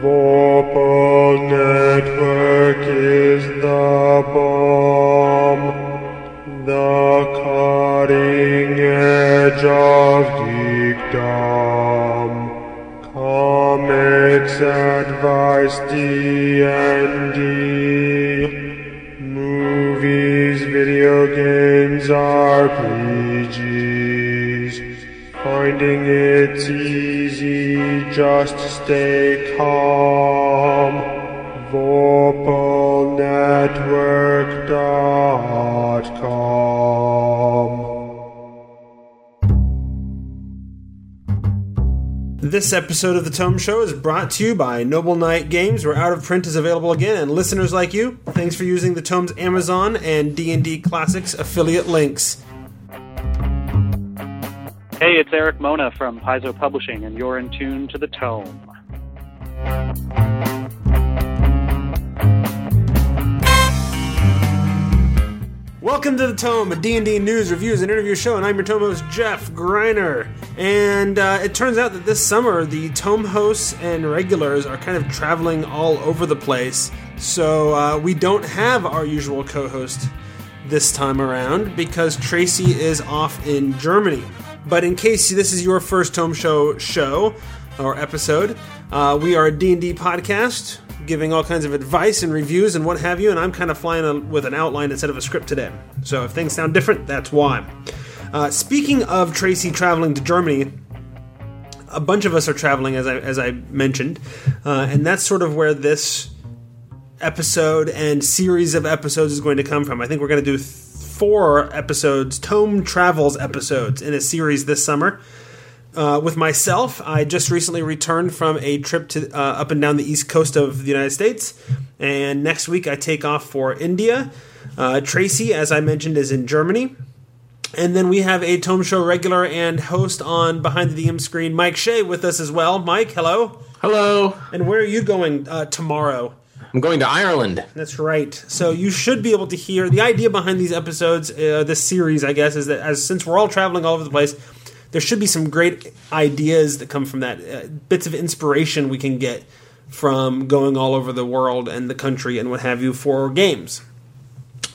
Vorpal Network is the bomb, the cutting edge of geekdom. Comics, advice, D&D, movies, video games, RPGs. Finding it's easy just stay calm. This episode of the Tome Show is brought to you by Noble Knight Games, where Out of Print is available again, and listeners like you, thanks for using the Tome's Amazon and D&D Classics affiliate links. Hey, it's Erik Mona from Paizo Publishing, and you're in tune to the Tome. Welcome to the Tome, a D&D news, reviews, and interview show, and I'm your Tome host, Jeff Greiner. And uh, it turns out that this summer, the Tome hosts and regulars are kind of traveling all over the place. So uh, we don't have our usual co-host this time around because Tracy is off in Germany. But in case this is your first Tome Show show or episode, uh, we are a D&D podcast giving all kinds of advice and reviews and what have you, and I'm kind of flying a, with an outline instead of a script today. So if things sound different, that's why. Uh, speaking of Tracy traveling to Germany, a bunch of us are traveling, as I, as I mentioned, uh, and that's sort of where this episode and series of episodes is going to come from. I think we're going to do th- four episodes, Tome Travels episodes, in a series this summer. Uh, with myself, I just recently returned from a trip to uh, up and down the east coast of the United States, and next week I take off for India. Uh, Tracy, as I mentioned, is in Germany, and then we have a Tome Show regular and host on Behind the DM Screen, Mike Shea, with us as well. Mike, hello. Hello. And where are you going uh, tomorrow? I'm going to Ireland. That's right. So you should be able to hear the idea behind these episodes, uh, this series, I guess, is that as since we're all traveling all over the place, there should be some great ideas that come from that, uh, bits of inspiration we can get from going all over the world and the country and what have you for games.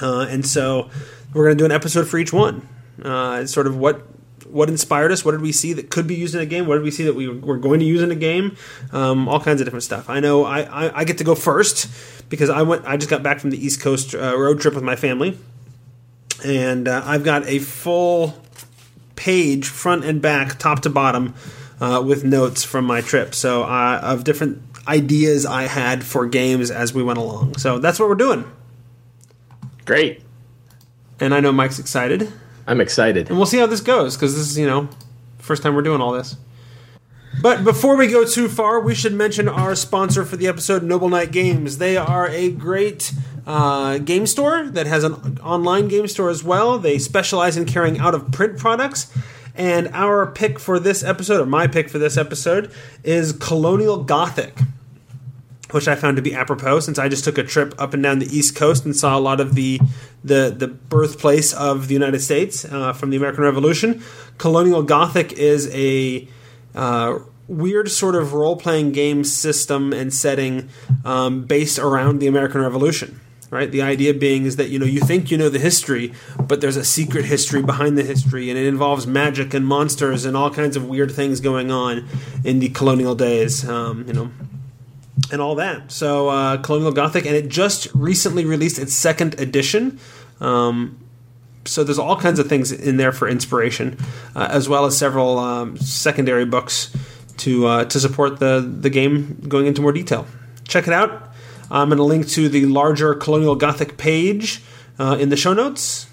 Uh, and so we're going to do an episode for each one. Uh, sort of what what inspired us, what did we see that could be used in a game, what did we see that we were going to use in a game, um, all kinds of different stuff. I know I, I, I, get to go first because I went I just got back from the East Coast uh, road trip with my family, and uh, I've got a full page front and back, top to bottom, uh, with notes from my trip. So uh, of different ideas I had for games as we went along. So that's what we're doing. Great. And I know Mike's excited. I'm excited. And we'll see how this goes because this is, you know, first time we're doing all this. But before we go too far, we should mention our sponsor for the episode, Noble Knight Games. They are a great uh, game store that has an online game store as well. They specialize in carrying out of print products. And our pick for this episode, or my pick for this episode, is Colonial Gothic, which I found to be apropos since I just took a trip up and down the East Coast and saw a lot of the the, the birthplace of the United States uh, from the American Revolution. Colonial Gothic is a uh, weird sort of role playing game system and setting um, based around the American Revolution. Right, the idea being is that you know you think you know the history, but there's a secret history behind the history, and it involves magic and monsters and all kinds of weird things going on in the colonial days. Um, you know, and all that. So uh, Colonial Gothic, and it just recently released its second edition. Um, so there's all kinds of things in there for inspiration, uh, as well as several um, secondary books to uh, to support the the game going into more detail. Check it out. I'm going to link to the larger Colonial Gothic page uh, in the show notes,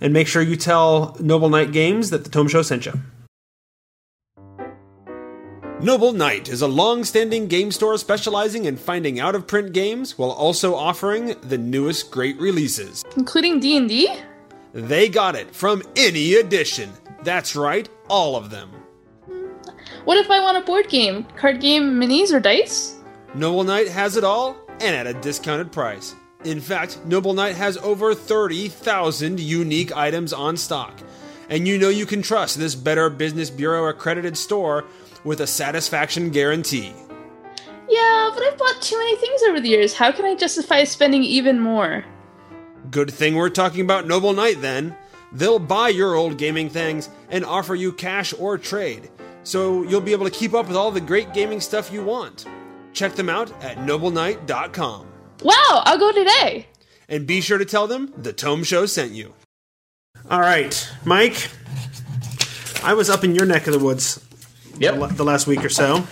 and make sure you tell Noble Knight Games that the Tome Show sent you. Noble Knight is a long standing game store specializing in finding out of print games while also offering the newest great releases. Including D&D? They got it from any edition. That's right, all of them. What if I want a board game? Card game, minis, or dice? Noble Knight has it all and at a discounted price. In fact, Noble Knight has over 30,000 unique items on stock. And you know you can trust this Better Business Bureau accredited store with a satisfaction guarantee. Yeah, but I've bought too many things over the years. How can I justify spending even more? Good thing we're talking about Noble Knight then. They'll buy your old gaming things and offer you cash or trade, so you'll be able to keep up with all the great gaming stuff you want. Check them out at nobleknight.com. Wow, I'll go today. And be sure to tell them the Tome Show sent you. All right, Mike. I was up in your neck of the woods Yep. the last week or so.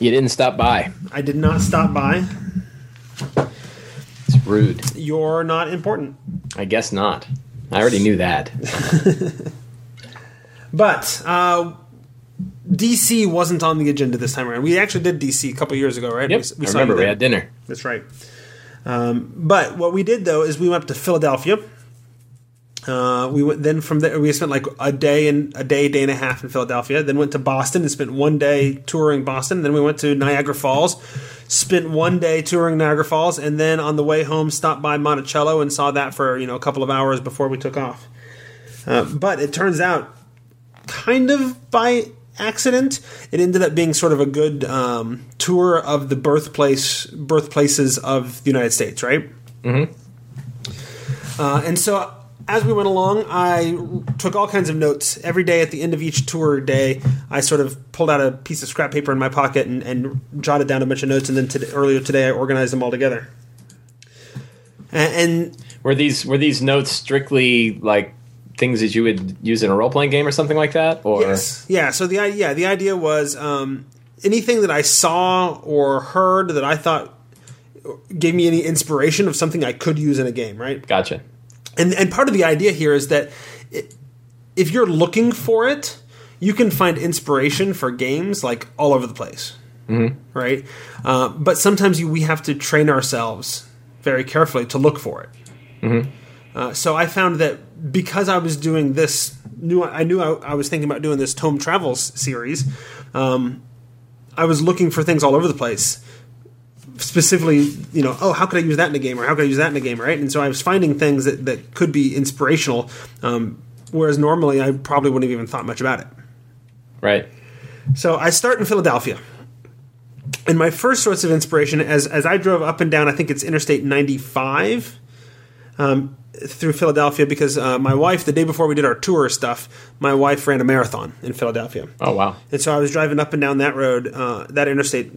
You didn't stop by. I did not stop by. It's rude. You're not important. I guess not. I already knew that. But uh, DC wasn't on the agenda this time around. We actually did DC a couple years ago, right? Yep. We, we I remember we had dinner. That's right. Um, but what we did though is we went up to Philadelphia. Uh, we went then from there. We spent like a day and a day, day and a half in Philadelphia. Then went to Boston and spent one day touring Boston. Then we went to Niagara Falls, spent one day touring Niagara Falls, and then on the way home stopped by Monticello and saw that for you know a couple of hours before we took off. Uh, but it turns out, kind of by accident, it ended up being sort of a good um, tour of the birthplace birthplaces of the United States, right? Mm-hmm. Uh, and so as we went along, I took all kinds of notes. Every day at the end of each tour day, I sort of pulled out a piece of scrap paper in my pocket and, and jotted down a bunch of notes. And then today, earlier today, I organized them all together. And, and Were these were these notes strictly like things that you would use in a role playing game or something like that? Or Yes. Yeah. So the yeah the idea was um, anything that I saw or heard that I thought gave me any inspiration of something I could use in a game, right? gotcha. And and part of the idea here is that if you're looking for it, you can find inspiration for games like all over the place, mm-hmm. right? Uh, but sometimes you, we have to train ourselves very carefully to look for it. Uh, so I found that because I was doing this, knew I knew I, I was thinking about doing this Tome Travels series. Um, I was looking for things all over the place. Specifically, you know, oh, how could I use that in a game, or how could I use that in a game, right? And so I was finding things that, that could be inspirational, um, whereas normally I probably wouldn't have even thought much about it. Right. So I start in Philadelphia. And my first source of inspiration, as, as I drove up and down, I think it's Interstate 95 um, through Philadelphia, because uh, my wife, the day before we did our tour stuff, my wife ran a marathon in Philadelphia. Oh wow. And so I was driving up and down that road, uh, that interstate,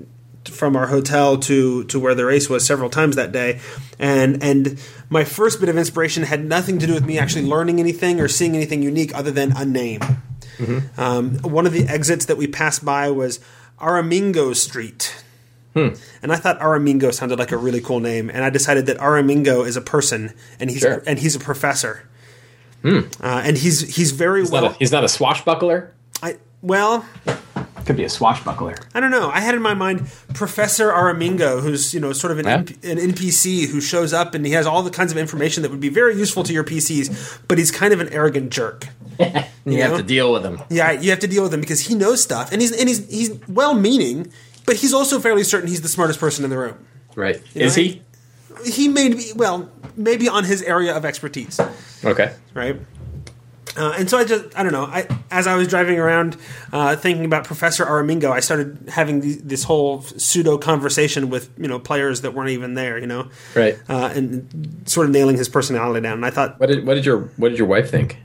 from our hotel to to where the race was several times that day, and and my first bit of inspiration had nothing to do with me actually learning anything or seeing anything unique other than a name. Um, one of the exits that we passed by was Aramingo Street. And I thought Aramingo sounded like a really cool name, and I decided that Aramingo is a person, and he's Sure. and he's a professor, uh, and he's he's very He's well. not a, he's not a swashbuckler. I, well, Could be a swashbuckler. I don't know. I had in my mind Professor Aramingo, who's you know sort of an, Yeah. An NPC who shows up and he has all the kinds of information that would be very useful to your PCs, but he's kind of an arrogant jerk. You, know? have to deal with him. Yeah, you have to deal with him because he knows stuff and he's and he's he's well meaning, but he's also fairly certain he's the smartest person in the room. Right. You Is know, he? He may be well, maybe on his area of expertise. Okay. right? Uh, and so I just, I don't know. I, as I was driving around uh, thinking about Professor Aramingo, I started having the, this whole pseudo conversation with you know players that weren't even there, you know, Right. uh, and sort of nailing his personality down. And I thought What did what did your what did your wife think?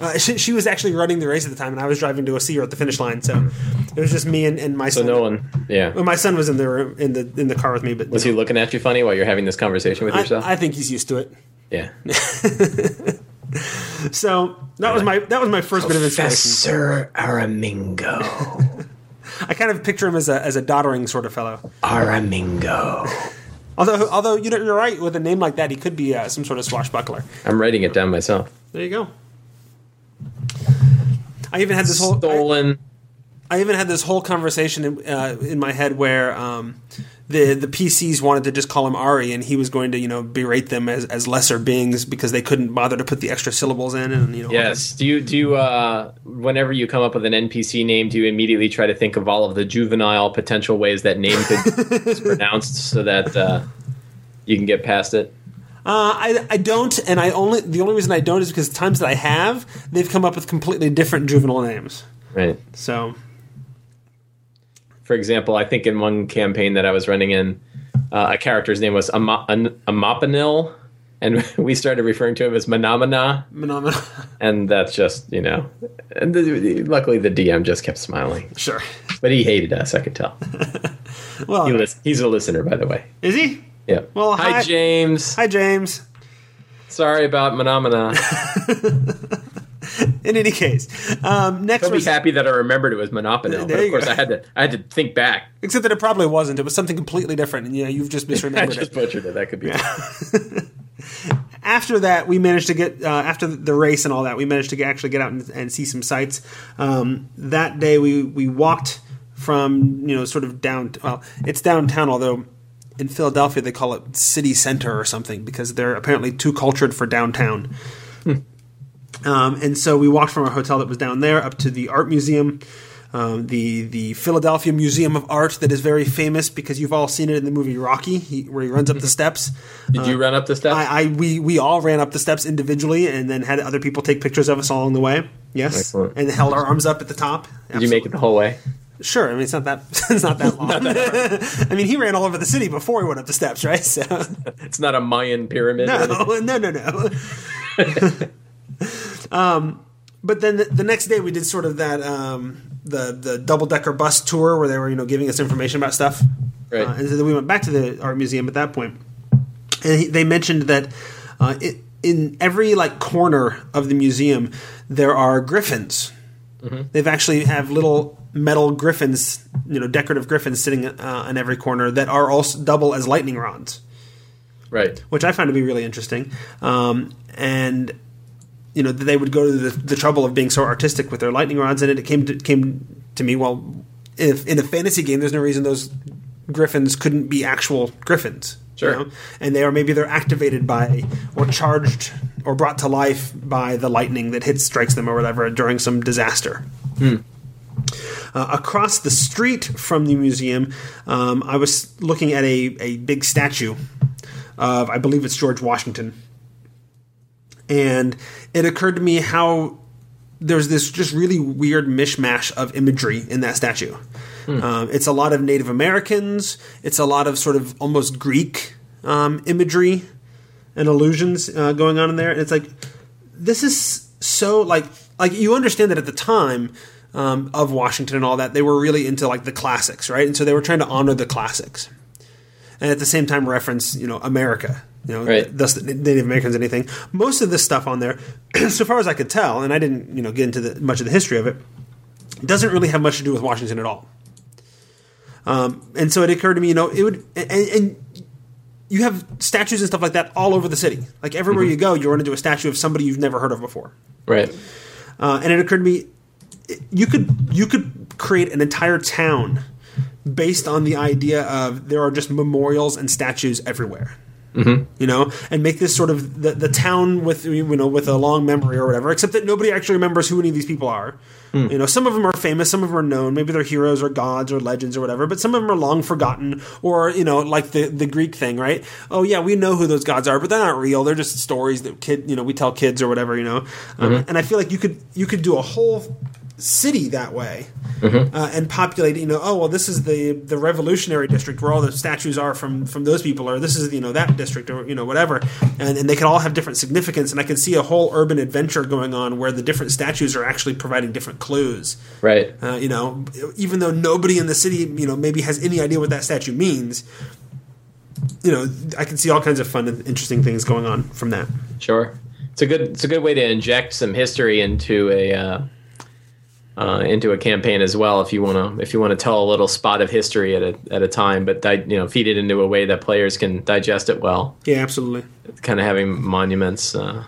uh, she, she was actually running the race at the time, and I was driving to see her at the finish line. So it was just me and, and my So son. no one. Yeah. Well, my son was in the room, in the in the car with me, but Was he looking at you funny while you're having this conversation with yourself? I, I think he's used to it. yeah. So that was my that was my first bit of inspiration. Professor Aramingo. I kind of picture him as a as a doddering sort of fellow. Aramingo. Although, although you know, you're right with a name like that, he could be uh, some sort of swashbuckler. I'm writing it down myself. There you go. I even had this whole I, Stolen. I even had this whole conversation in, uh, in my head where um, the the PCs wanted to just call him Ari, and he was going to you know berate them as, as lesser beings because they couldn't bother to put the extra syllables in, and you know. Yes. Do you do you, uh, whenever you come up with an NPC name, do you immediately try to think of all of the juvenile potential ways that name could be pronounced so that uh, you can get past it? Uh, I, I don't, and I only the only reason I don't is because the times that I have, they've come up with completely different juvenile names. Right. So For example, I think in one campaign that I was running in, uh, a character's name was Amapanil, and we started referring to him as Manamana, Phenomena. and that's just you know. And the, luckily, the DM just kept smiling, sure. but he hated us. I could tell. Well, He lis- he's a listener, by the way. is he? Yeah. Well, hi, hi- James. Hi, James. Sorry about Manamana. In any case, um, next He'll be happy that I remembered it was. There But of course, go. I had to I had to think back. except that it probably wasn't. It was something completely different, and you know you've just misremembered. I just it. butchered it. That could be. After that, we managed to get uh, after the race and all that. We managed to get, actually get out and, and see some sights. Um, that day, we we walked from you know sort of down. Well, it's downtown, although in Philadelphia they call it city center or something because they're apparently too cultured for downtown. Um, and so we walked from our hotel that was down there up to the art museum, um, the the Philadelphia Museum of Art that is very famous because you've all seen it in the movie Rocky, he, where he runs up the steps. Did you run up the steps? I, I we we all ran up the steps individually and then had other people take pictures of us along the way. Yes, Excellent. and held our arms up at the top. Did you make it the whole way? Sure. I mean, it's not that it's not that long. I mean, he ran all over the city before he went up the steps, right? So It's not a Mayan pyramid. no, no, no, no. Um, but then the, the next day we did sort of that um, the the double decker bus tour where they were you know giving us information about stuff. Right. Uh, and so then we went back to the art museum at that point, and he, they mentioned that uh, it, in every like corner of the museum there are griffins. They've actually have little metal griffins, you know, decorative griffins sitting uh, in every corner that are also double as lightning rods Right. which I found to be really interesting. Um, and you know they would go to the, the trouble of being so artistic with their lightning rods, and it came to, came to me. Well, if in a fantasy game, there's no reason those griffins couldn't be actual griffins. you Sure. know? and they are maybe they're activated by or charged or brought to life by the lightning that hits strikes them or whatever during some disaster. Uh, across the street from the museum, um, I was looking at a, a big statue of, I believe it's George Washington. And it occurred to me how there's this just really weird mishmash of imagery in that statue. Um, it's a lot of Native Americans, it's a lot of sort of almost Greek um, imagery and illusions uh, going on in there. And it's like, this is so like like you understand that at the time um, of Washington and all that they were really into like the classics, right? And so they were trying to honor the classics, and at the same time reference you know America, you know, Right. thus the Native Americans, anything. Most of this stuff on there, so far as I could tell, and I didn't you know get into the, much of the history of it, doesn't really have much to do with Washington at all. Um, and so it occurred to me, you know, it would and, and you have statues and stuff like that all over the city. Like everywhere you go, you run into a statue of somebody you've never heard of before. Right. Uh, and it occurred to me, you could you could create an entire town based on the idea of there are just memorials and statues everywhere. Mm-hmm. You know, and make this sort of the, the town with you know with a long memory or whatever. Except that nobody actually remembers who any of these people are. You know, some of them are famous, some of them are known. Maybe they're heroes or gods or legends or whatever. But some of them are long forgotten, or you know, like the the Greek thing, right? Oh yeah, we know who those gods are, but they're not real. They're just stories that kid you know we tell kids or whatever. You know, um, and I feel like you could you could do a whole city that way uh, and populate you know oh well this is the the revolutionary district where all the statues are from from those people or this is you know that district or you know whatever and, and they can all have different significance and i can see a whole urban adventure going on where the different statues are actually providing different clues Right. uh, you know even though nobody in the city you know maybe has any idea what that statue means you know i can see all kinds of fun and interesting things going on from that Sure. It's a good. It's a good way to inject some history into a uh, uh, into a campaign as well. If you want to, if you want to tell a little spot of history at a at a time, but di- you know, feed it into a way that players can digest it well. yeah absolutely Kind of having monuments. Uh,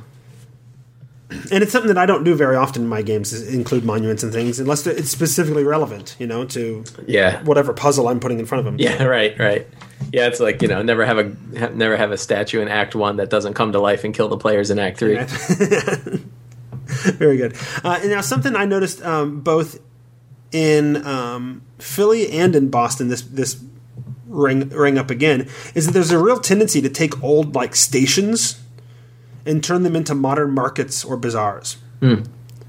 and it's something that I don't do very often in my games is include monuments and things unless it's specifically relevant, you know, to yeah. whatever puzzle I'm putting in front of them. Yeah. Right. Right. Yeah. It's like you know, never have a never have a statue in Act One that doesn't come to life and kill the players in Act Three. very good. Uh, and now something I noticed um, both in um, Philly and in Boston this this ring ring up again is that there's a real tendency to take old like stations and turn them into modern markets or bazaars.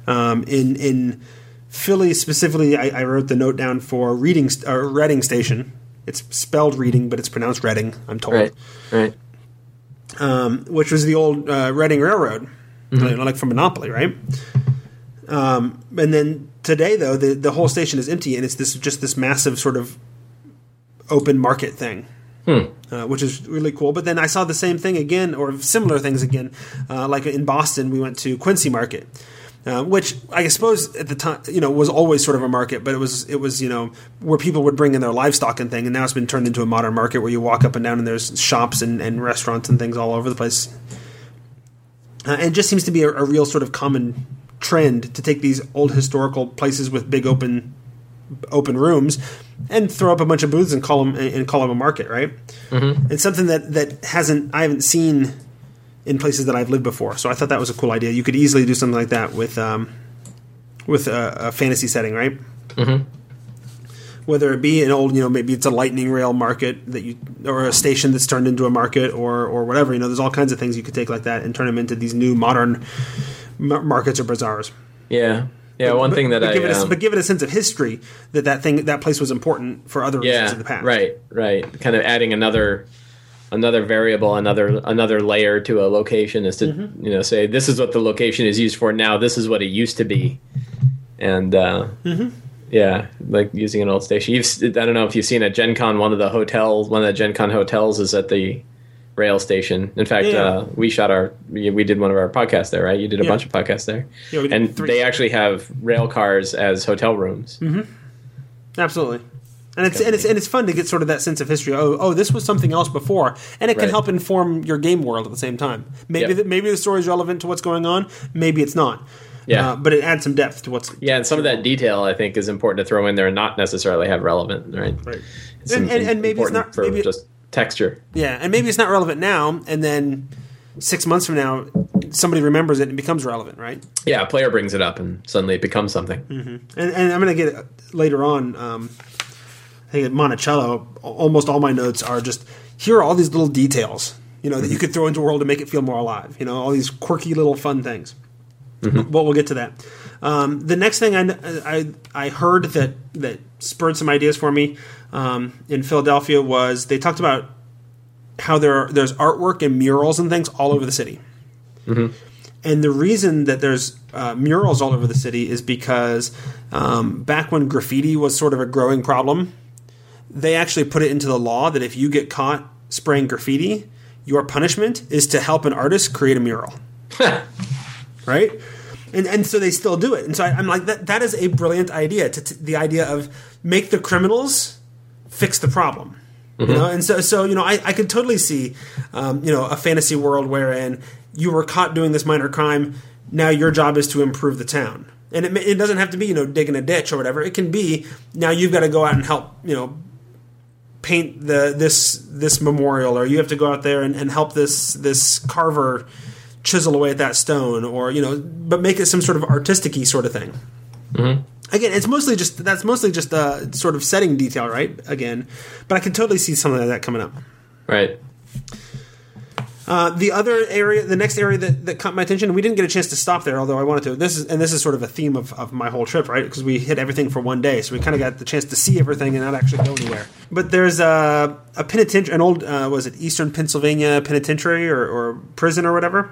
Um, in in Philly specifically, I, I wrote the note down for Reading or Reading Station, It's spelled Reading, but it's pronounced Reading. I'm told. Right. Right. um, which was the old uh, Reading Railroad, Mm-hmm. like from Monopoly, right? Um, and then today, though, the the whole station is empty, and it's this just this massive sort of open market thing. Hmm. Uh, which is really cool. But then I saw the same thing again, or similar things again. Uh, like in Boston, we went to Quincy Market, uh, which I suppose at the time, you know, was always sort of a market, but it was it was you know where people would bring in their livestock and thing, and now it's been turned into a modern market where you walk up and down and there's shops and, and restaurants and things all over the place. Uh, and it just seems to be a, a real sort of common trend to take these old historical places with big open open rooms and throw up a bunch of booths and call them and call them a market, right? Mm-hmm. It's something that that hasn't I haven't seen in places that I've lived before. So I thought that was a cool idea. You could easily do something like that with um, with a, a fantasy setting, right? Mm-hmm. Whether it be an old, you know, maybe it's a lightning rail market that you, or a station that's turned into a market, or or whatever. You know, there's all kinds of things you could take like that and turn them into these new modern mar- markets or bazaars. Yeah. Yeah. One but, thing that but I give it a, um, but give it a sense of history that that thing that place was important for other reasons yeah in the past. right right kind of adding another another variable another another layer to a location is to Mm-hmm. you know say this is what the location is used for now this is what it used to be and uh Mm-hmm. Yeah like using an old station you've i don't know if you've seen at gen con one of the hotels one of the gen con hotels is at the rail station in fact Yeah. uh we shot our we, we did one of our podcasts there right you did a Yeah. bunch of podcasts there Yeah, we did and three. they actually have rail cars as hotel rooms Absolutely. And it's, and it's and it's fun to get sort of that sense of history. Oh, oh, this was something else before, and it can Right. help inform your game world at the same time. Maybe Yep. the, maybe the story is relevant to what's going on. Maybe it's not. Yeah. uh, but it adds some depth to what's Yeah, and some of that detail I think is important to throw in there and not necessarily have relevant, right? right. It's And- and- and maybe it's not- for maybe just texture. Yeah, and maybe it's not relevant now, and then six months from now, somebody remembers it and it becomes relevant, right? Yeah, a player brings it up and suddenly it becomes something. And, and I'm going to get it later on. Um, I think at Monticello, almost all my notes are just here are all these little details, you know, that you could throw into a world to make it feel more alive. You know, all these quirky little fun things. Well, we'll get to that. Um, the next thing I, I I heard that that spurred some ideas for me um, in Philadelphia was they talked about how there are, there's artwork and murals and things all over the city. And the reason that there's uh, murals all over the city is because um, back when graffiti was sort of a growing problem, they actually put it into the law that if you get caught spraying graffiti, your punishment is to help an artist create a mural. right? And, and so they still do it. And so I, I'm like, that, that is a brilliant idea. To, to, the idea of make the criminals fix the problem. You know, and so so you know, I, I could totally see, um, you know, a fantasy world wherein you were caught doing this minor crime. Now your job is to improve the town, and it, it doesn't have to be you know digging a ditch or whatever. It can be now you've got to go out and help you know paint the this this memorial, or you have to go out there and, and help this this carver chisel away at that stone, or you know, but make it some sort of artistic-y sort of thing. Again, it's mostly just that's mostly just a sort of setting detail, right? Again, but I can totally see something like that coming up. Right. Uh, the other area, the next area that, that caught my attention, we didn't get a chance to stop there, although I wanted to. This is and this is sort of a theme of, of my whole trip, right? Because we hit everything for one day, so we kind of got the chance to see everything and not actually go anywhere. But there's a a penitentiary, an old uh, was it Eastern Pennsylvania penitentiary or, or prison or whatever.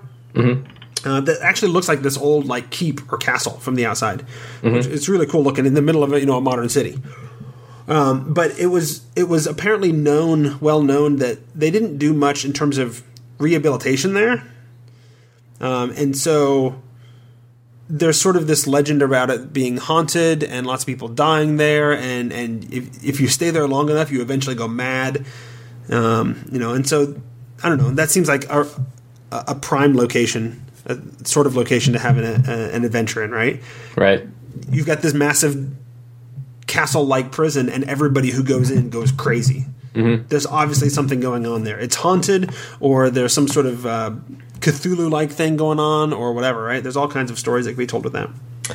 Uh, that actually looks like this old like keep or castle from the outside. Which, it's really cool looking in the middle of a, you know a modern city. Um, but it was it was apparently known, well known that they didn't do much in terms of rehabilitation there, um, and so there's sort of this legend about it being haunted and lots of people dying there, and and if if you stay there long enough, you eventually go mad, um, you know, and so I don't know. That seems like a, a prime location, a sort of location to have an, a, an adventure in, right? Right. you've got this massive castle-like prison, and everybody who goes in goes crazy. There's obviously something going on there. It's haunted, or there's some sort of uh, Cthulhu-like thing going on, or whatever. Right? There's all kinds of stories that can be told with that.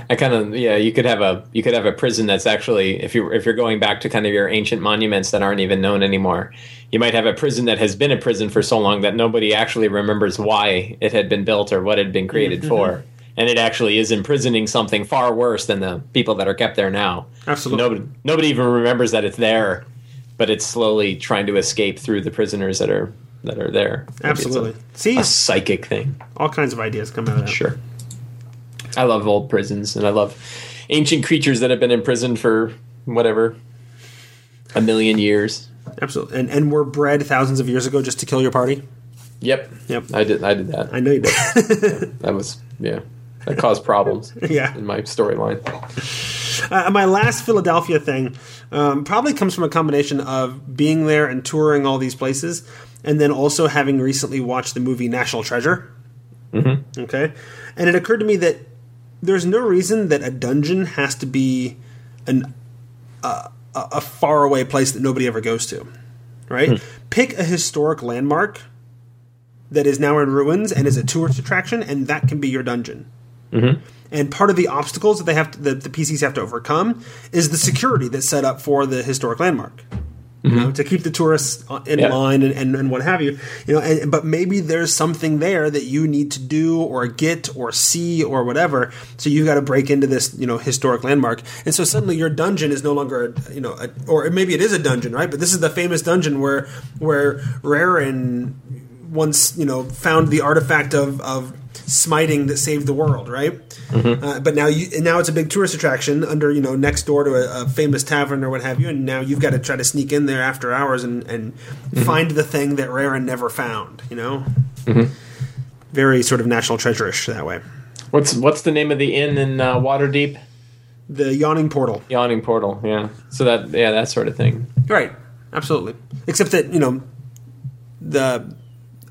I kind of yeah. You could have a you could have a prison that's actually if you if you're going back to kind of your ancient monuments that aren't even known anymore. You might have a prison that has been a prison for so long that nobody actually remembers why it had been built or what it had been created mm-hmm. for, and it actually is imprisoning something far worse than the people that are kept there now. Absolutely. Nobody nobody even remembers that it's there, but it's slowly trying to escape through the prisoners that are that are there. Maybe it's a- Absolutely. See, a psychic thing. all kinds of ideas come out of that. Sure. I love old prisons and I love ancient creatures that have been imprisoned for whatever a million years. Absolutely. And and were bred thousands of years ago just to kill your party. Yep. Yep. I did I did that. I know you did. That was yeah. That caused problems yeah. in my storyline. Uh, my last Philadelphia thing um, probably comes from a combination of being there and touring all these places, and then also having recently watched the movie National Treasure. Mm-hmm. Okay, and it occurred to me that there's no reason that a dungeon has to be an uh, a faraway place that nobody ever goes to. Right? Pick a historic landmark that is now in ruins and is a tourist attraction, and that can be your dungeon. And part of the obstacles that they have to, that the PCs have to overcome is the security that's set up for the historic landmark. You know, to keep the tourists uh, in Yeah. line and, and, and what have you. You know, and, but maybe there's something there that you need to do or get or see or whatever. So you've got to break into this, you know, historic landmark. And so suddenly your dungeon is no longer, a, you know, a, or maybe it is a dungeon, right? But this is the famous dungeon where where Raren once you know found the artifact of, of smiting that saved the world, right? Uh, but now you and now it's a big tourist attraction under you know next door to a, a famous tavern or what have you, and now you've got to try to sneak in there after hours and, and find the thing that Raren never found. You know, very sort of national treasure-ish that way. What's what's the name of the inn in uh, Waterdeep? The yawning portal, Yawning Portal. Yeah. So that yeah that sort of thing. right? Absolutely. Except that you know the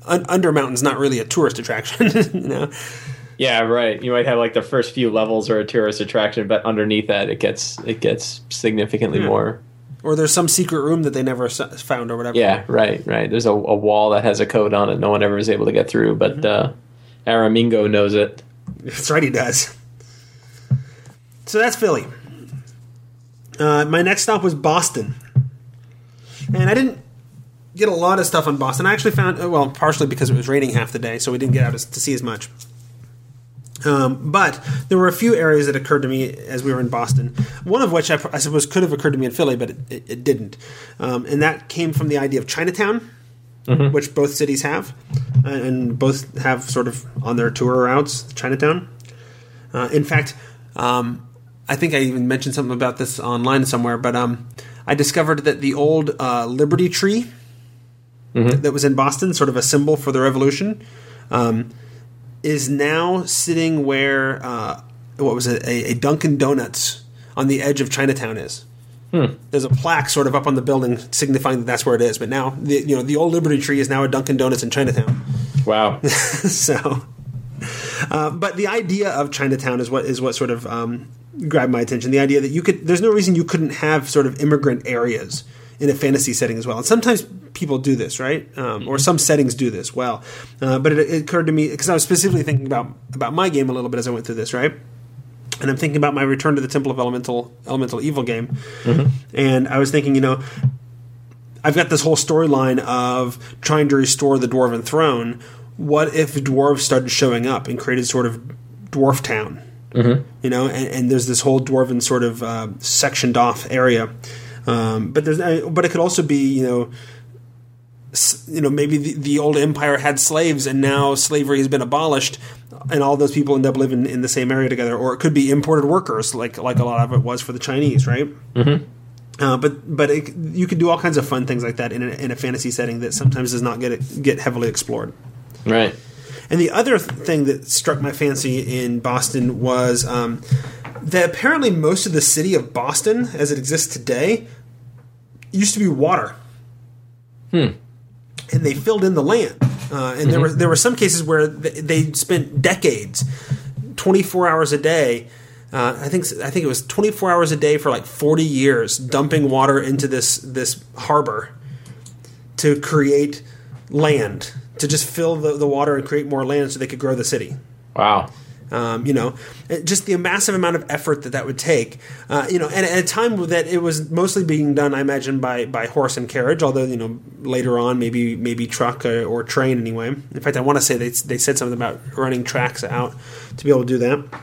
un- Undermountain's not really a tourist attraction. you know. Yeah, right. You might have like the first few levels are a tourist attraction, but underneath that, it gets it gets significantly more. or there's some secret room that they never s- found or whatever. Yeah, right, right. There's a, a wall that has a code on it. No one ever is able to get through, but uh, Aramingo knows it. That's right, he does. So that's Philly. Uh, my next stop was Boston, and I didn't get a lot of stuff on Boston. I actually found, well, partially because it was raining half the day, so we didn't get out to see as much. Um, but there were a few areas that occurred to me as we were in Boston. One of which I, I suppose could have occurred to me in Philly, but it, it, it didn't. Um, and that came from the idea of Chinatown, which both cities have, uh, and both have sort of on their tour routes Chinatown. Uh, in fact, um, I think I even mentioned something about this online somewhere, but um, I discovered that the old uh, Liberty Tree that was in Boston, sort of a symbol for the revolution, um, is now sitting where uh, what was it, a, a Dunkin' Donuts on the edge of Chinatown is. There's a plaque sort of up on the building signifying that that's where it is. But now, the, you know, the old Liberty Tree is now a Dunkin' Donuts in Chinatown. Wow. so, uh, but the idea of Chinatown is what is what sort of um, grabbed my attention. The idea that you could, there's no reason you couldn't have sort of immigrant areas in a fantasy setting as well. And sometimes people do this, right? Um, or some settings do this well. Uh, but it, it occurred to me because I was specifically thinking about about my game a little bit as I went through this, right? And I'm thinking about my Return to the Temple of Elemental Elemental Evil game, and I was thinking, you know, I've got this whole storyline of trying to restore the dwarven throne. What if dwarves started showing up and created sort of dwarf town? Mm-hmm. You know, and, and there's this whole dwarven sort of uh, sectioned off area. Um, but there's, uh, but it could also be, you know, you know, maybe the, the old empire had slaves and now slavery has been abolished, and all those people end up living in the same area together. Or it could be imported workers, like like a lot of it was for the Chinese, right? Uh, but but it, you could do all kinds of fun things like that in a, in a fantasy setting that sometimes does not get get heavily explored. right. And the other thing that struck my fancy in Boston was um, that apparently most of the city of Boston, as it exists today, used to be water. And they filled in the land. Uh, and there were there were some cases where th- they spent decades, twenty four hours a day. Uh, I think I think it was twenty four hours a day for like forty years, dumping water into this this harbor to create land to just fill the, the water and create more land so they could grow the city. Wow. Um, you know, just the massive amount of effort that that would take. Uh, you know, and at a time that it was mostly being done, I imagine by by horse and carriage. Although you know later on, maybe maybe truck or, or train anyway. In fact, I want to say they they said something about running tracks out to be able to do that.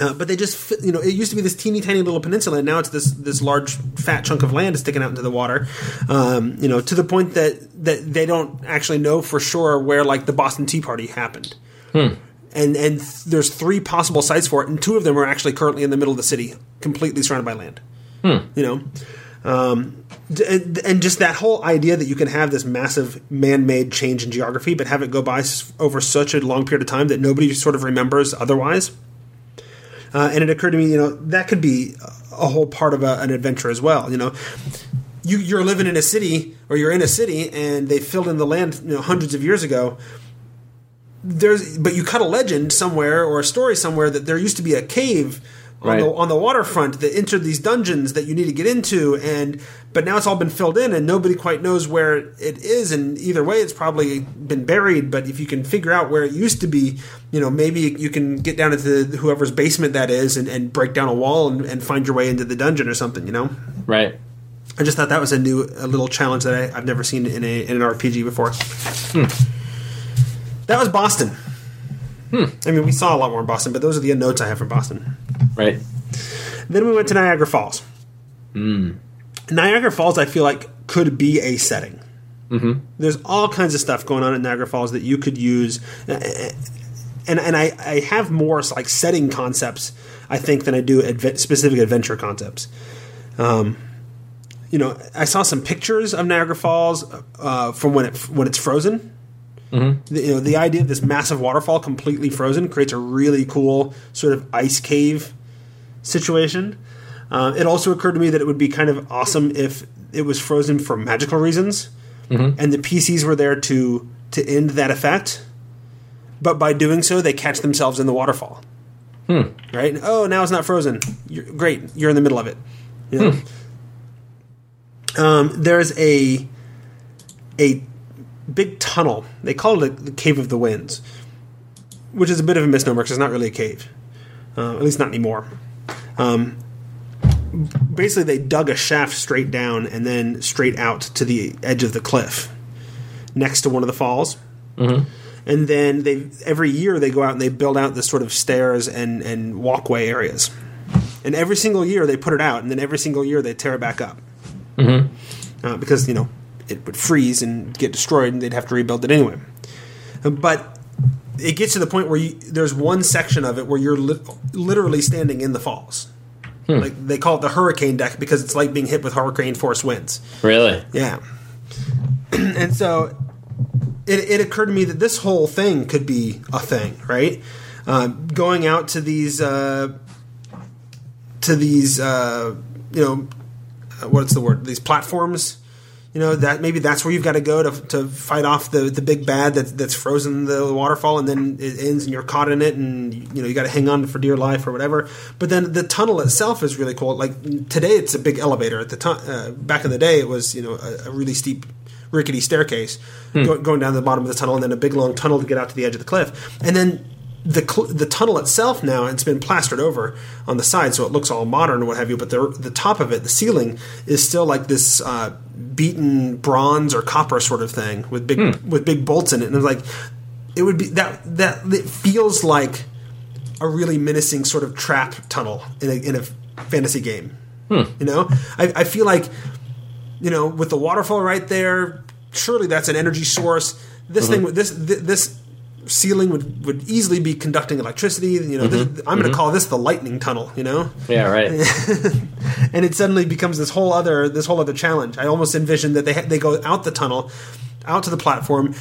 Uh, but they just, you know, it used to be this teeny tiny little peninsula, and now it's this this large fat chunk of land sticking out into the water. Um, you know, to the point that that they don't actually know for sure where like the Boston Tea Party happened. And and th- there's three possible sites for it, and two of them are actually currently in the middle of the city, completely surrounded by land. You know, um, and, and just that whole idea that you can have this massive man-made change in geography, but have it go by over such a long period of time that nobody sort of remembers otherwise. Uh, and it occurred to me, you know, that could be a whole part of a, an adventure as well. You know, you, you're living in a city, or you're in a city, and they filled in the land, you know, hundreds of years ago. There's, but you cut a legend somewhere or a story somewhere that there used to be a cave on the on the waterfront that entered these dungeons that you need to get into, and but now it's all been filled in, and nobody quite knows where it is. And either way, it's probably been buried. But if you can figure out where it used to be, you know, maybe you can get down into whoever's basement that is, and, and break down a wall and, and find your way into the dungeon or something. You know, Right. I just thought that was a new, a little challenge that I, I've never seen in a in an RPG before. Hmm. That was Boston. I mean, we saw a lot more in Boston, but those are the notes I have from Boston. Right. Then we went to Niagara Falls. Niagara Falls, I feel like, could be a setting. Mm-hmm. There's all kinds of stuff going on at Niagara Falls that you could use, and and I, I have more like setting concepts, I think, than I do adve- specific adventure concepts. Um, you know, I saw some pictures of Niagara Falls uh, from when it when it's frozen. The, you know, the idea of this massive waterfall completely frozen creates a really cool sort of ice cave situation. Uh, it also occurred to me that it would be kind of awesome if it was frozen for magical reasons, and the PCs were there to to end that effect. But by doing so, they catch themselves in the waterfall. Right? Oh, now it's not frozen. You're, great, you're in the middle of it. You know? um, there's a a big tunnel. They call it the Cave of the Winds, which is a bit of a misnomer because it's not really a cave, uh, at least not anymore. Um, basically, they dug a shaft straight down and then straight out to the edge of the cliff, next to one of the falls. And then they every year they go out and they build out this sort of stairs and and walkway areas. And every single year they put it out, and then every single year they tear it back up uh, because you know it would freeze and get destroyed, and they'd have to rebuild it anyway. Uh, But it gets to the point where you, there's one section of it where you're li- literally standing in the falls. Like they call it the hurricane deck because it's like being hit with hurricane force winds. Really. Yeah. and so it, it occurred to me that this whole thing could be a thing, right? Um, going out to these uh, to these uh, you know uh, what's the word? These platforms. You know that maybe that's where you've got to go to, to fight off the, the big bad that's that's frozen the waterfall, and then it ends and you're caught in it, and you know you got to hang on for dear life or whatever. But then the tunnel itself is really cool. Like today, it's a big elevator. At the time, uh, back in the day, it was you know a, a really steep rickety staircase go, going down to the bottom of the tunnel, and then a big long tunnel to get out to the edge of the cliff, and then the cl- the tunnel itself now it's been plastered over on the side, so it looks all modern and what have you. But the the top of it, the ceiling, is still like this uh, beaten bronze or copper sort of thing with big hmm. with big bolts in it, and it's like it would be that that it feels like a really menacing sort of trap tunnel in a in a fantasy game. Hmm. You know, I, I feel like you know with the waterfall right there, surely that's an energy source. This mm-hmm. thing, this this ceiling would would easily be conducting electricity. You know, this, I'm going to call this the lightning tunnel. You know, Yeah. Right. and it suddenly becomes this whole other this whole other challenge. I almost envision that they ha- they go out the tunnel, out to the platform,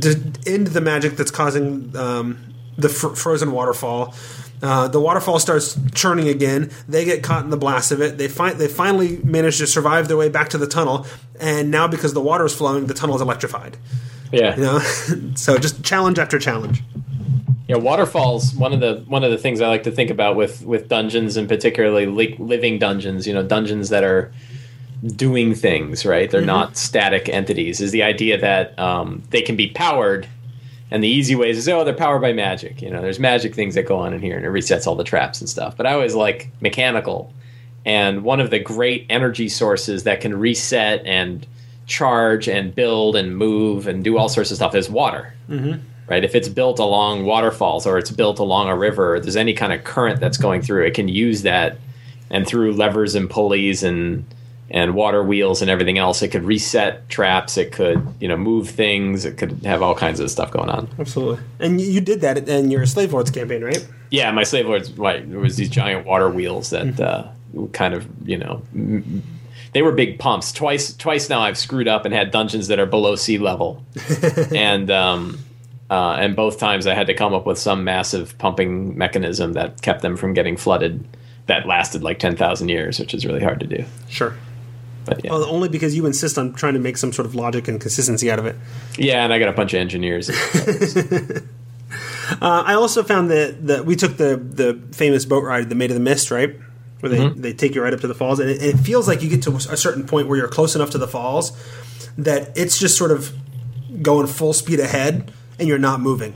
to end the magic that's causing um, the fr- frozen waterfall. Uh, the waterfall starts churning again. They get caught in the blast of it. They find they finally manage to survive their way back to the tunnel, and now because the water is flowing, the tunnel is electrified. Yeah. You know, so just challenge after challenge. Yeah, waterfalls. One of the one of the things I like to think about with with dungeons, and particularly li- living dungeons. You know, dungeons that are doing things. Right, they're not static entities. Is the idea that um, they can be powered, and the easy ways is oh they're powered by magic. You know, there's magic things that go on in here, and it resets all the traps and stuff. But I always like mechanical, and one of the great energy sources that can reset and charge and build and move and do all sorts of stuff is water right? If it's built along waterfalls or it's built along a river, or there's any kind of current that's going through, it can use that, and through levers and pulleys and and water wheels and everything else, it could reset traps. It could you know move things. It could have all kinds of stuff going on. Absolutely. And you- did that in your Slave Lords campaign, right? Yeah, my slave lords. Right, there was these giant water wheels that uh, kind of you know. m- They were big pumps. Twice, twice now I've screwed up and had dungeons that are below sea level, and um, uh, and both times I had to come up with some massive pumping mechanism that kept them from getting flooded. That lasted like ten thousand years, which is really hard to do. Sure. But yeah, Well, only because you insist on trying to make some sort of logic and consistency out of it. yeah, and I got a bunch of engineers. Uh, I also found that, that we took the, the famous boat ride, the Maid of the Mist, right? Where they, mm-hmm. they take you right up to the falls. And it, it feels like you get to a certain point where you're close enough to the falls that it's just sort of going full speed ahead and you're not moving.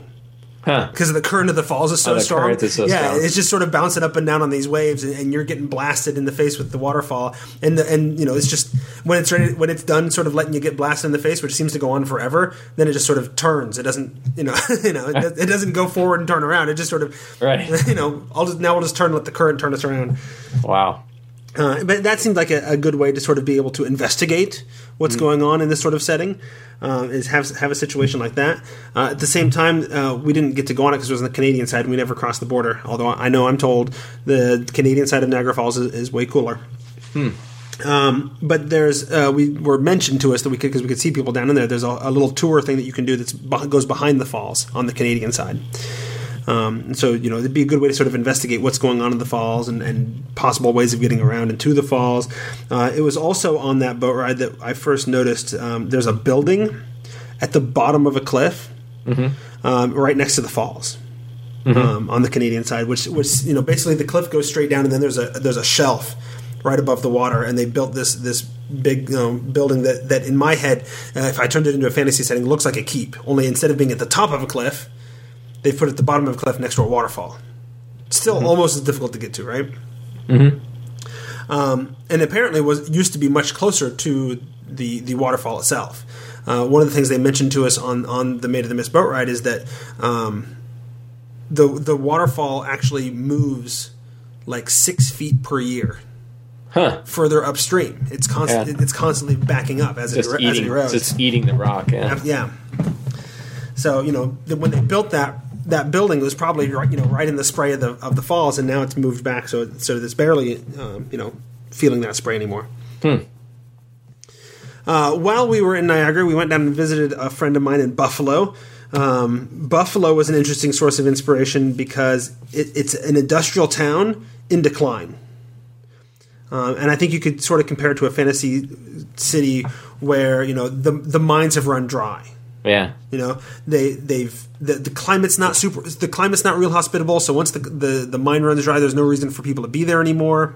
Huh. because the current of the falls is so Oh, the strong. current is so yeah, strong. it's just sort of bouncing up and down on these waves, and, and you're getting blasted in the face with the waterfall. And the, and you know, it's just when it's ready, when it's done, sort of letting you get blasted in the face, which seems to go on forever. Then it just sort of turns. It doesn't, you know, you know, it, it doesn't go forward and turn around. It just sort of, Right. You know, I'll just now we'll just turn, and let the current turn us around. Wow. Uh, but that seemed like a, a good way to sort of be able to investigate what's going on in this sort of setting. Uh, is have have a situation like that. Uh, at the same time, uh, we didn't get to go on it because it was on the Canadian side. and We never crossed the border. Although I know I'm told the Canadian side of Niagara Falls is, is way cooler. Um, but there's uh, we were mentioned to us that we could because we could see people down in there. There's a, a little tour thing that you can do that goes behind the falls on the Canadian side. Um, so you know it'd be a good way to sort of investigate what's going on in the falls and, and possible ways of getting around and to the falls. Uh, it was also on that boat ride that I first noticed. Um, there's a building at the bottom of a cliff, um, right next to the falls. Um, on the Canadian side, which which you know basically the cliff goes straight down and then there's a there's a shelf right above the water, and they built this this big you know, building that that in my head, uh, if I turned it into a fantasy setting, looks like a keep. Only instead of being at the top of a cliff, they put it at the bottom of a cliff next to a waterfall. Still almost as difficult to get to, right? Um, and apparently was used to be much closer to the the waterfall itself. Uh, one of the things they mentioned to us on on the Maid of the Mist boat ride is that um, the the waterfall actually moves like six feet per year Huh. further upstream. It's constant. Yeah. It's constantly backing up as Just it as it eating, erodes. just eating the rock. Yeah. Yeah. So you know the, when they built that that building was probably right, you know right in the spray of the of the falls, and now it's moved back, so so it's barely um, you know feeling that spray anymore. Uh, while we were in Niagara, we went down and visited a friend of mine in Buffalo. Um, Buffalo was an interesting source of inspiration because it, it's an industrial town in decline. Um, and I think you could sort of compare it to a fantasy city where you know the the mines have run dry. Yeah. You know, they they've the, the climate's not super. The climate's not real hospitable. So once the the the mine runs dry, there's no reason for people to be there anymore.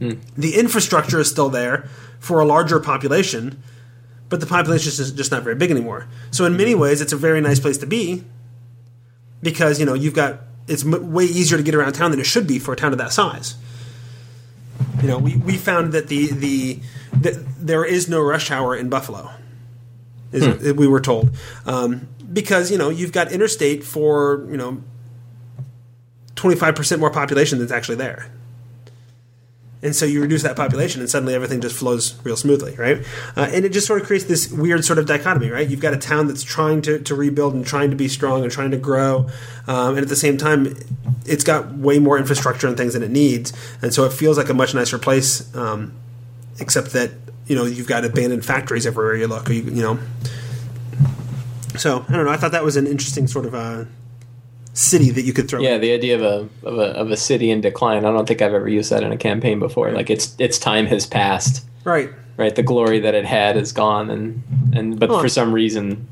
Hmm. The infrastructure is still there for a larger population, but the population is just- not very big anymore. So in many hmm. ways, it's a very nice place to be because you know you've got it's m- way easier to get around town than it should be for a town of that size. You know, we, we found that the the that there is no rush hour in Buffalo is we were told. Um, because you know you've got interstate for you know 25% more population that's actually there. And so you reduce that population and suddenly everything just flows real smoothly right? Uh, and it just sort of creates this weird sort of dichotomy right? You've got a town that's trying to, to rebuild and trying to be strong and trying to grow um, and at the same time it's got way more infrastructure and things than it needs. And so it feels like a much nicer place um, except that you know you've got abandoned factories everywhere you look. You, you know, so I don't know. I thought that was an interesting sort of a city that you could throw. Yeah, the idea of a, of a of a city in decline. I don't think I've ever used that in a campaign before. Like its its time has passed. right. Right, the glory that it had is gone, and and but Huh. for some reason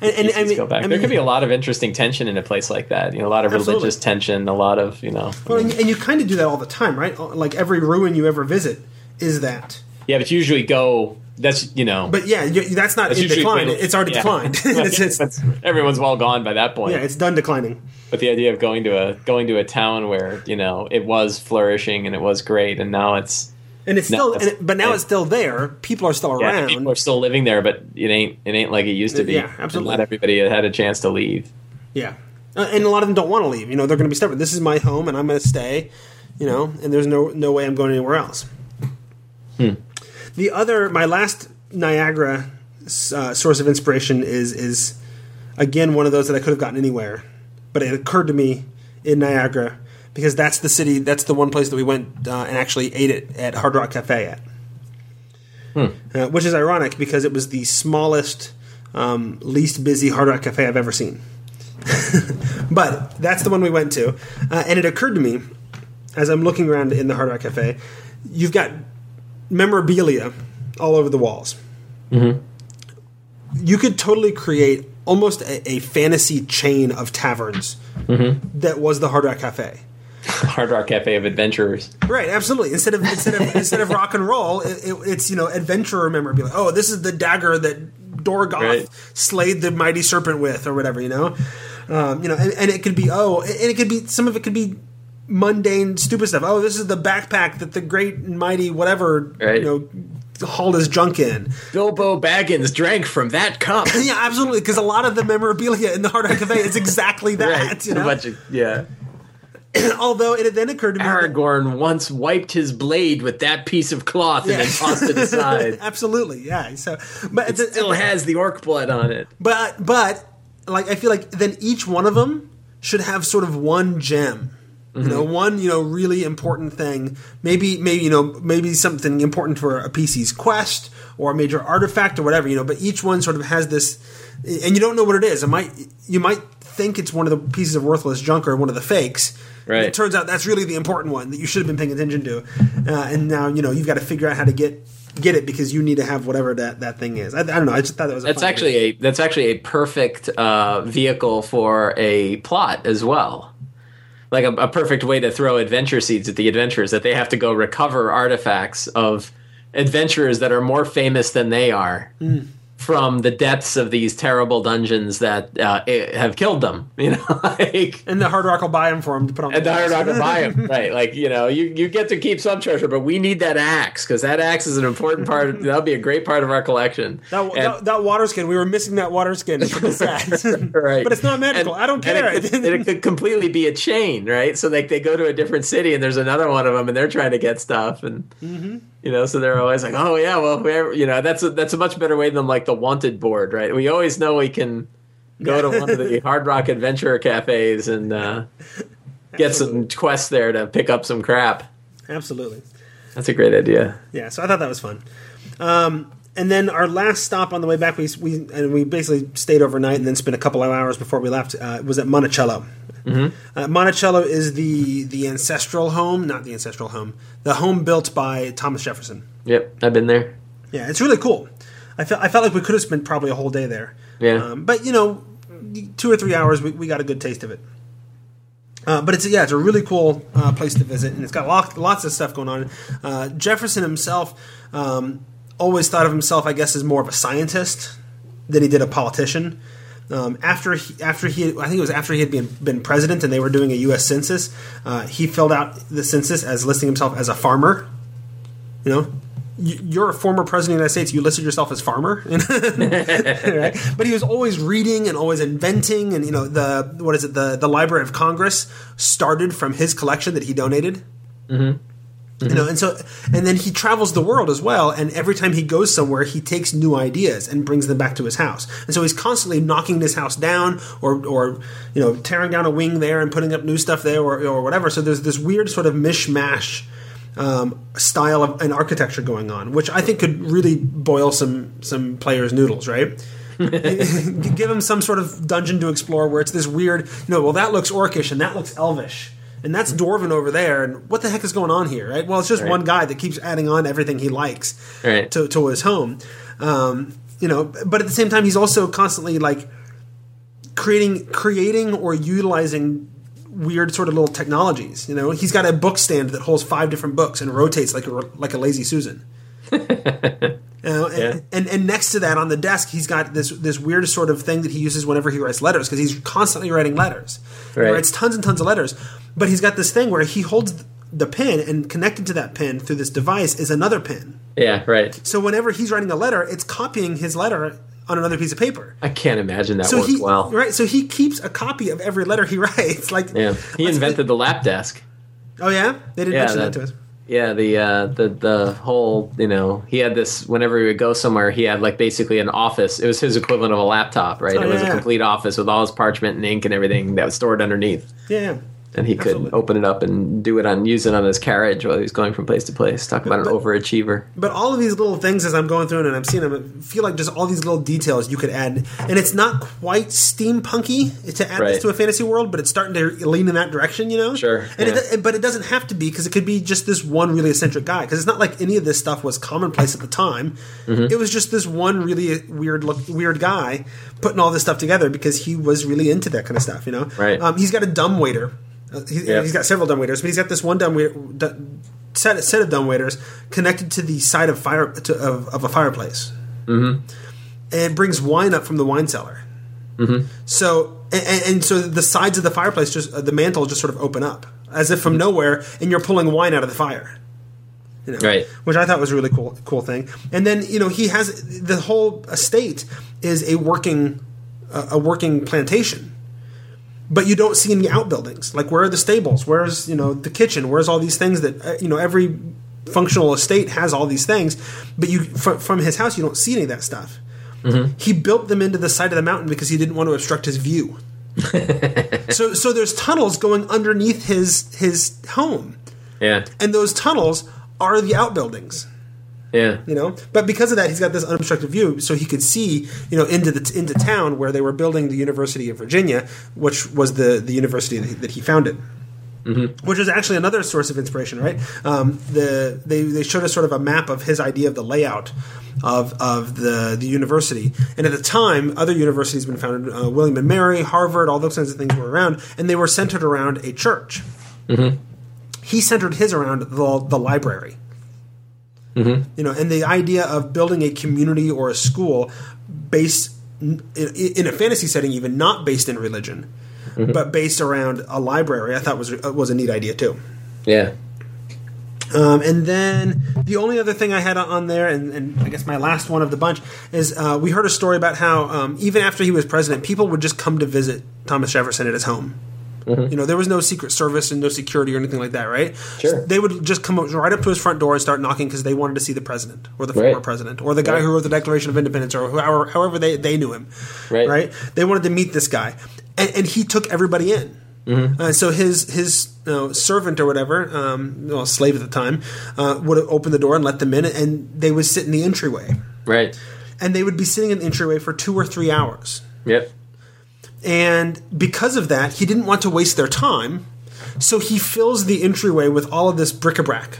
And, and I mean, go back. I there could be a lot of interesting tension in a place like that. You know, a lot of Absolutely. religious tension, a lot of you know. well, and, and you kind of do that all the time, right? Like every ruin you ever visit is that. Yeah, but you usually go. That's you know. But yeah, you, that's not that's in decline. when- It's already yeah. declined. it's, it's, everyone's well gone by that point. yeah, it's done declining. but the idea of going to a going to a town where you know it was flourishing and it was great, and now it's and it's No, still, and it, but now yeah. it's still there. People are still Yeah, around. people are still living there, but it ain't it ain't like it used to be. Yeah, absolutely. And not everybody had a chance to leave. Yeah, uh, and a lot of them don't want to leave. You know, they're going to be stubborn. This is my home, and I'm going to stay. You know, and there's no no way I'm going anywhere else. The other, my last Niagara uh, source of inspiration is is again one of those that I could have gotten anywhere, but it occurred to me in Niagara because that's the city, that's the one place that we went uh, and actually ate it at Hard Rock Cafe at, uh, which is ironic because it was the smallest, um, least busy Hard Rock Cafe I've ever seen. but that's the one we went to, uh, and it occurred to me as I'm looking around in the Hard Rock Cafe, you've got memorabilia all over the walls. You could totally create almost a, a fantasy chain of taverns that was the Hard Rock Cafe. Hard Rock Cafe of Adventurers. Right, absolutely. Instead of instead of instead of rock and roll, it, it, it's you know adventurer memorabilia. Oh, this is the dagger that Dorgoth Right. slayed the mighty serpent with, or whatever. You know, um, you know, and, and it could be oh, and it could be some of it could be mundane, stupid stuff. Oh, this is the backpack that the great and mighty whatever Right. you know hauled his junk in. Bilbo Baggins drank from that cup. Yeah, absolutely. Because a lot of the memorabilia in the Hard Rock Cafe is exactly that. right. You A bunch of- yeah. Although it then occurred to me. that- Aragorn once wiped his blade with that piece of cloth and then tossed it aside. Absolutely, yeah. So, but It still has the orc blood on it. But but like I feel like then each one of them should have sort of one gem. You know, one you know really important thing. Maybe maybe you know maybe something important for a PC's quest or a major artifact or whatever. You know, but each one sort of has this, and you don't know what it is. It might you might think it's one of the pieces of worthless junk or one of the fakes. Right. It turns out that's really the important one that you should have been paying attention to, uh, and now you know you've got to figure out how to get get it because you need to have whatever that, that thing is. I, I don't know. I just thought that was a That's actually a that's actually a perfect uh, vehicle for a plot as well. Like a, a perfect way to throw adventure seeds at the adventurers that they have to go recover artifacts of adventurers that are more famous than they are mm. From the depths of these terrible dungeons that uh, have killed them. You know, like And the Hard Rock will buy them for him to put on. and the the Hard. Rock will buy them, right? Like you know, you you get to keep some treasure, but we need that axe because that axe is an important part. Of, that'll be a great part of our collection. That, And- that, that water skin, we were missing that water skin. It's pretty sad. right. But it's not magical. I don't care. And it, could, and it could completely be a chain, right? So like they go to a different city and there's another one of them and they're trying to get stuff and Mm-hmm. You know, so they're always like, oh yeah, well, whoever, you know, that's a, that's a much better way than like the wanted board, right? We always know we can go to one of the Hard Rock Adventure cafes and uh, get some quests there to pick up some crap. Absolutely. That's a great idea. Yeah, so I thought that was fun. Um, and then our last stop on the way back, we, we and we basically stayed overnight and then spent a couple of hours before we left. Uh, was at Monticello. Mm-hmm. Uh, Monticello is the the ancestral home, not the ancestral home, the home built by Thomas Jefferson. Yep, I've been there. Yeah, it's really cool. I felt I felt like we could have spent probably a whole day there. Yeah. Um, but you know, two or three hours, we, we got a good taste of it. Uh, but it's yeah, it's a really cool uh, place to visit, and it's got lots, lots of stuff going on. Uh, Jefferson himself um, always thought of himself, I guess, as more of a scientist than he did a politician. Um, after he, after he, I think it was after he had been been president, and they were doing a U.S. census. Uh, he filled out the census as listing himself as a farmer. You know, you're a former president of the United States. You listed yourself as farmer, right? But he was always reading and always inventing, and you know the what is it? The the Library of Congress started from his collection that he donated. You know, and so and then he travels the world as well. And every time he goes somewhere, he takes new ideas and brings them back to his house. And so he's constantly knocking his house down, or or you know tearing down a wing there and putting up new stuff there, or or whatever. So there's this weird sort of mishmash um, style of an architecture going on, which I think could really boil some some players' noodles, right? Give them some sort of dungeon to explore where it's this weird, you know, well that looks orcish and that looks elvish. And that's dwarven over there, and what the heck is going on here, right? Well, it's just Right. one guy that keeps adding on everything he likes Right. to, to his home, um, you know. But at the same time, he's also constantly like creating, creating or utilizing weird sort of little technologies. You know, he's got a book stand that holds five different books and rotates like a, like a lazy Susan. You know, and, Yeah. and and next to that on the desk, he's got this this weird sort of thing that he uses whenever he writes letters because he's constantly writing letters. He writes tons and tons of letters, but he's got this thing where he holds the pin, and connected to that pin through this device is another pin. Yeah, right. So whenever he's writing a letter, it's copying his letter on another piece of paper. I can't imagine that So worked he well. right. So he keeps a copy of every letter he writes. Like Yeah, he invented the lap desk. Oh yeah, they didn't Yeah, mention that, that- to us. Yeah, the uh, the the whole you know he had this whenever he would go somewhere he had like basically an office. It was his equivalent of a laptop, right? Oh, it was yeah. a complete office with all his parchment and ink and everything that was stored underneath, Yeah. And he could Absolutely. open it up and do it on use it on his carriage while he was going from place to place. Talk about an overachiever. But all of these little things as I'm going through it and I'm seeing them, I feel like just all these little details you could add. And it's not quite steampunky to add Right. this to a fantasy world, but it's starting to lean in that direction, you know? Sure, And yeah. it, but it doesn't have to be because it could be just this one really eccentric guy. Because it's not like any of this stuff was commonplace at the time. Mm-hmm. It was just this one really weird look, weird guy putting all this stuff together because he was really into that kind of stuff, you know? Right. Um, he's got a dumb waiter. Uh, he, Yeah. He's got several dumb waiters, but he's got this one dumb waiter. Set, set of dumb waiters connected to the side of fire to, of, of a fireplace, mm-hmm. and brings wine up from the wine cellar. Mm-hmm. So and, and so the sides of the fireplace just uh, the mantle just sort of open up as if from nowhere, and you're pulling wine out of the fire. You know, Right. Which I thought was a really cool cool thing. And then you know he has the whole estate is a working uh, a working plantation but you don't see any outbuildings. Like where are the stables? Where's you know the kitchen? Where's all these things that uh, you know every functional estate has all these things, but you from, from his house you don't see any of that stuff. He built them into the side of the mountain because he didn't want to obstruct his view. so so there's tunnels going underneath his his home, Yeah, and those tunnels are the outbuildings. Yeah, you know? But because of that he's got this unobstructed view so he could see you know into the into town where they were building the university of virginia which was the the university that he, that he founded. Which is actually another source of inspiration right? Um, the they, they showed us sort of a map of his idea of the layout of, of the, the university. And at the time other universities had been founded uh, william and mary harvard all those kinds of things were around and they were centered around a church he centered his around the, the library you know, and the idea of building a community or a school based in, in a fantasy setting, even not based in religion, but based around a library, I thought was was a neat idea too. yeah. Um, and then the only other thing I had on there, and, and I guess my last one of the bunch, is uh, we heard a story about how um, even after he was president, people would just come to visit Thomas Jefferson at his home. You know, there was no Secret Service and no security or anything like that, right? Sure. They would just come right up to his front door and start knocking because they wanted to see the president or the former president or the guy Right. who wrote the Declaration of Independence or however, however they, they knew him, Right. They wanted to meet this guy, and, and he took everybody in. Uh, so his his you know, servant or whatever, um, well, slave at the time, uh, would open the door and let them in, and they would sit in the entryway, Right. and they would be sitting in the entryway for two or three hours. Yep. And because of that, he didn't want to waste their time, so he fills the entryway with all of this bric-a-brac.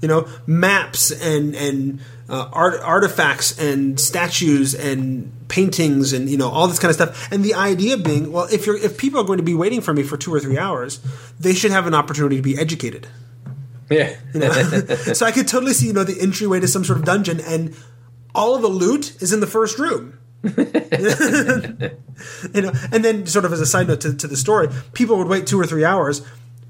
You know, maps and and uh, art, artifacts and statues and paintings and you know all this kind of stuff. And the idea being, well, if you're if people are going to be waiting for me for two or three hours, they should have an opportunity to be educated. Yeah. so I could totally see, you know, the entryway to some sort of dungeon, and all of the loot is in the first room. you know, and then sort of as a side note to, to the story, people would wait two or three hours,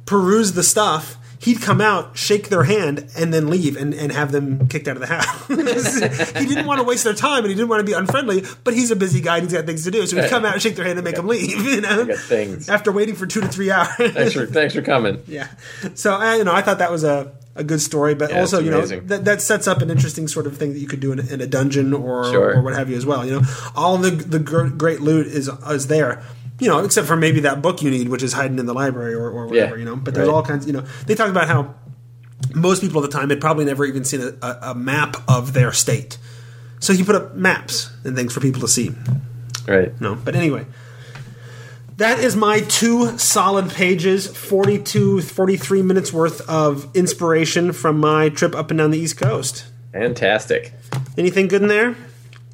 peruse the stuff. He'd come out, shake their hand, and then leave and, and have them kicked out of the house. he didn't want to waste their time and he didn't want to be unfriendly, but he's a busy guy and he's got things to do. So he'd come out and shake their hand and make them leave, you know? things. After waiting for two to three hours. Thanks for thanks for coming. Yeah. So I, you know, I thought that was a, a good story, but Yeah, also, you know, that, that sets up an interesting sort of thing that you could do in, a- in a dungeon or, Sure. or what have you as well. You know, all the the gr- great loot is is there. You know, except for maybe that book you need, which is hiding in the library or, or whatever. Yeah, You know, but there's right. all kinds. You know, they talk about how most people at the time had probably never even seen a, a, a map of their state, so he put up maps and things for people to see. Right. No, but anyway. That is my two solid pages, 42, 43 minutes worth of inspiration from my trip up and down the East Coast. Fantastic. Anything good in there?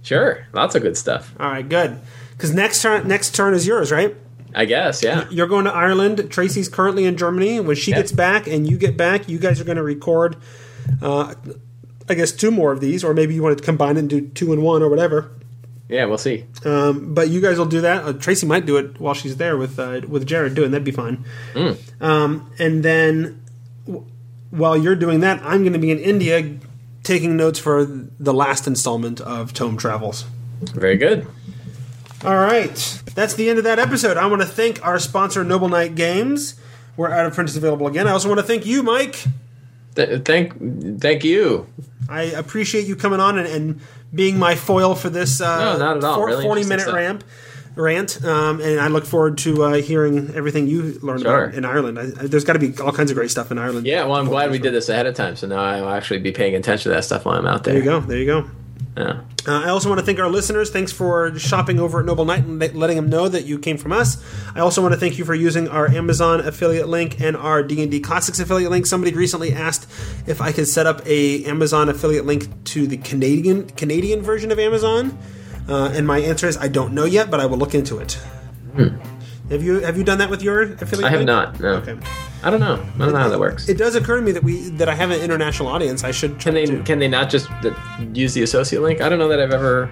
Sure. Lots of good stuff. All right, good. Because next turn, next turn is yours, right? I guess. Yeah. You're going to Ireland. Tracy's currently in Germany. When she Yeah. gets back and you get back, you guys are going to record, uh, I guess, two more of these, or maybe you want to combine it and do two and one or whatever. Yeah. We'll see. Um, but you guys will do that. Uh, Tracy might do it while she's there with uh, with Jared doing. That'd be fine. Um, and then while you're doing that, I'm going to be in India taking notes for the last installment of Tome Travels. Very good. All right, that's the end of that episode. I want to thank our sponsor, Noble Knight Games. We're Out of Print is available again. I also want to thank you, Mike. Th- thank, thank you. I appreciate you coming on and, and being my foil for this uh, No, not at all. four- Really forty minute stuff. ramp rant. Um, and I look forward to uh, hearing everything you learned Sure. about in Ireland. I, I, there's got to be all kinds of great stuff in Ireland. Yeah, well, I'm glad we did this ahead of time, so now I'll actually be paying attention to that stuff while I'm out there. There you go. There you go. Yeah. Uh, I also want to thank our listeners. Thanks for shopping over at Noble Knight and letting them know that you came from us. I also want to thank you for using our Amazon affiliate link and our D&D Classics affiliate link. Somebody recently asked if I could set up a Amazon affiliate link to the Canadian Canadian version of Amazon, uh, and my answer is I don't know yet, but I will look into it. Have you have you done that with your affiliate? Hmm. I have link? not. No. Okay. I don't know. I don't know how that works. It does occur to me that we that I have an international audience. I should Can they to- can they not just uh, use the associate link? I don't know that I've ever.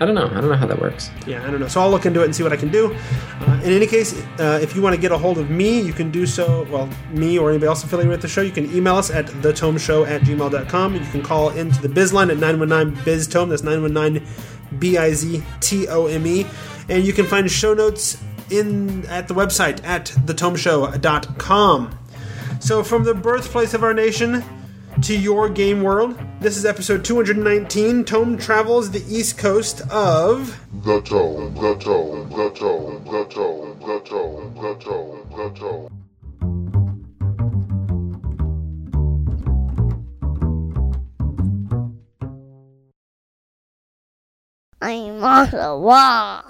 I don't know. I don't know how that works. Yeah, I don't know. So I'll look into it and see what I can do. Uh, in any case, uh, if you want to get a hold of me, you can do so. Well, me or anybody else affiliated with the show, you can email us at thetomeshow at gmail.com. You can call into the biz line at 919 biz tome. That's 919 B I Z T O M E. And you can find show notes in at the website at thetomeshow.com. So, from the birthplace of our nation to your game world, this is episode 219. Tome travels the east coast of. The tone, the tone, the tone, the tone, the tone, the tone, the tone. I'm on the wall.